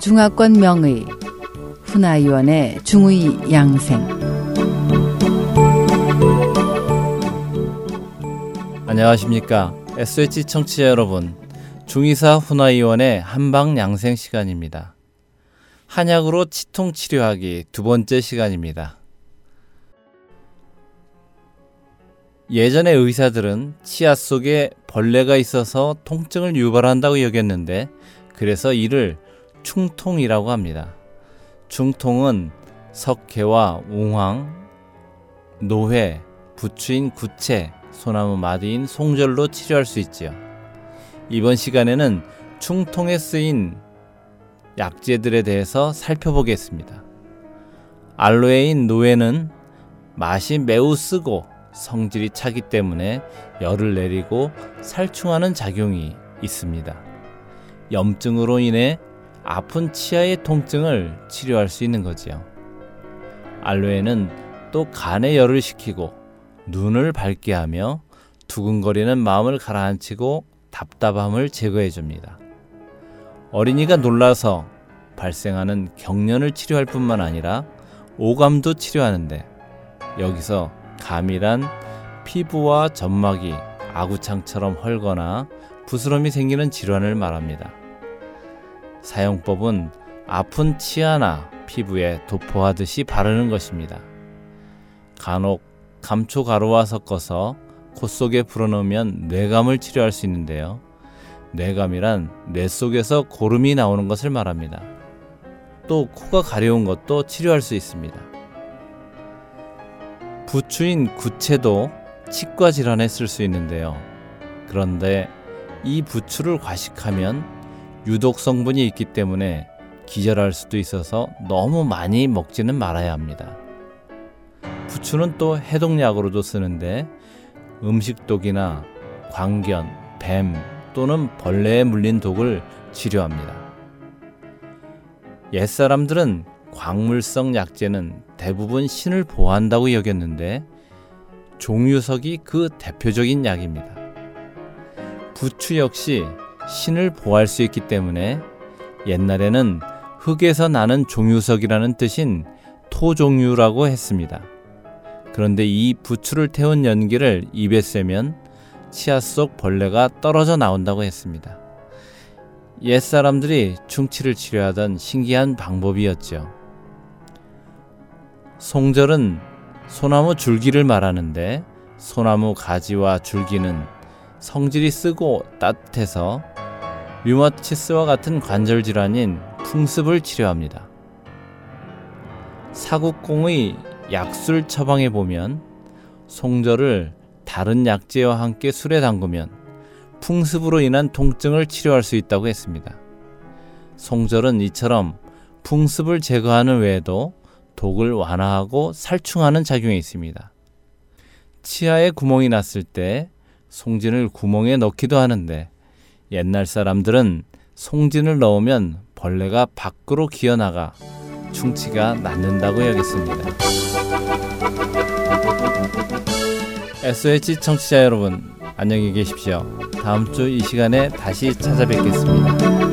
중화권 명의 훈아위원의 중의 양생. 안녕하십니까. SH 청취자 여러분 중의사 훈아위원의 한방 양생 시간입니다. 한약으로 치통 치료하기 두 번째 시간입니다. 예전의 의사들은 치아 속에 벌레가 있어서 통증을 유발한다고 여겼는데 그래서 이를 충통이라고 합니다. 충통은 석회와 웅황, 노회, 부추인 구체, 소나무 마디인 송절로 치료할 수 있지요. 이번 시간에는 충통에 쓰인 약재들에 대해서 살펴보겠습니다. 알로에인 노회는 맛이 매우 쓰고 성질이 차기 때문에 열을 내리고 살충하는 작용이 있습니다. 염증으로 인해 아픈 치아의 통증을 치료할 수 있는 거지요. 알로에는 또 간의 열을 식히고 눈을 밝게 하며 두근거리는 마음을 가라앉히고 답답함을 제거해 줍니다. 어린이가 놀라서 발생하는 경련을 치료할 뿐만 아니라 오감도 치료하는데 여기서 감이란 피부와 점막이 아구창처럼 헐거나 부스럼이 생기는 질환을 말합니다. 사용법은 아픈 치아나 피부에 도포하듯이 바르는 것입니다. 간혹 감초 가루와 섞어서 코 속에 불어넣으면 뇌감을 치료할 수 있는데요. 뇌감이란 뇌 속에서 고름이 나오는 것을 말합니다. 또 코가 가려운 것도 치료할 수 있습니다. 부추인 구체도 치과 질환에 쓸 수 있는데요. 그런데 이 부추를 과식하면 유독 성분이 있기 때문에 기절할 수도 있어서 너무 많이 먹지는 말아야 합니다. 부추는 또 해독약으로도 쓰는데 음식독이나 광견, 뱀 또는 벌레에 물린 독을 치료합니다. 옛사람들은 광물성 약재는 대부분 신을 보호한다고 여겼는데 종유석이 그 대표적인 약입니다. 부추 역시 신을 보호할 수 있기 때문에 옛날에는 흙에서 나는 종유석이라는 뜻인 토종유라고 했습니다. 그런데 이 부추를 태운 연기를 입에 쐬면 치아 속 벌레가 떨어져 나온다고 했습니다. 옛 사람들이 충치를 치료하던 신기한 방법이었죠. 송절은 소나무 줄기를 말하는데 소나무 가지와 줄기는 성질이 쓰고 따뜻해서 류마티스와 같은 관절 질환인 풍습을 치료합니다. 사국공의 약술 처방에 보면 송절을 다른 약재와 함께 술에 담그면 풍습으로 인한 통증을 치료할 수 있다고 했습니다. 송절은 이처럼 풍습을 제거하는 외에도 독을 완화하고 살충하는 작용이 있습니다. 치아에 구멍이 났을 때 송진을 구멍에 넣기도 하는데 옛날 사람들은 송진을 넣으면 벌레가 밖으로 기어나가 충치가 낫는다고 여겼습니다. SH 청취자 여러분, 안녕히 계십시오. 다음 주 이 시간에 다시 찾아뵙겠습니다.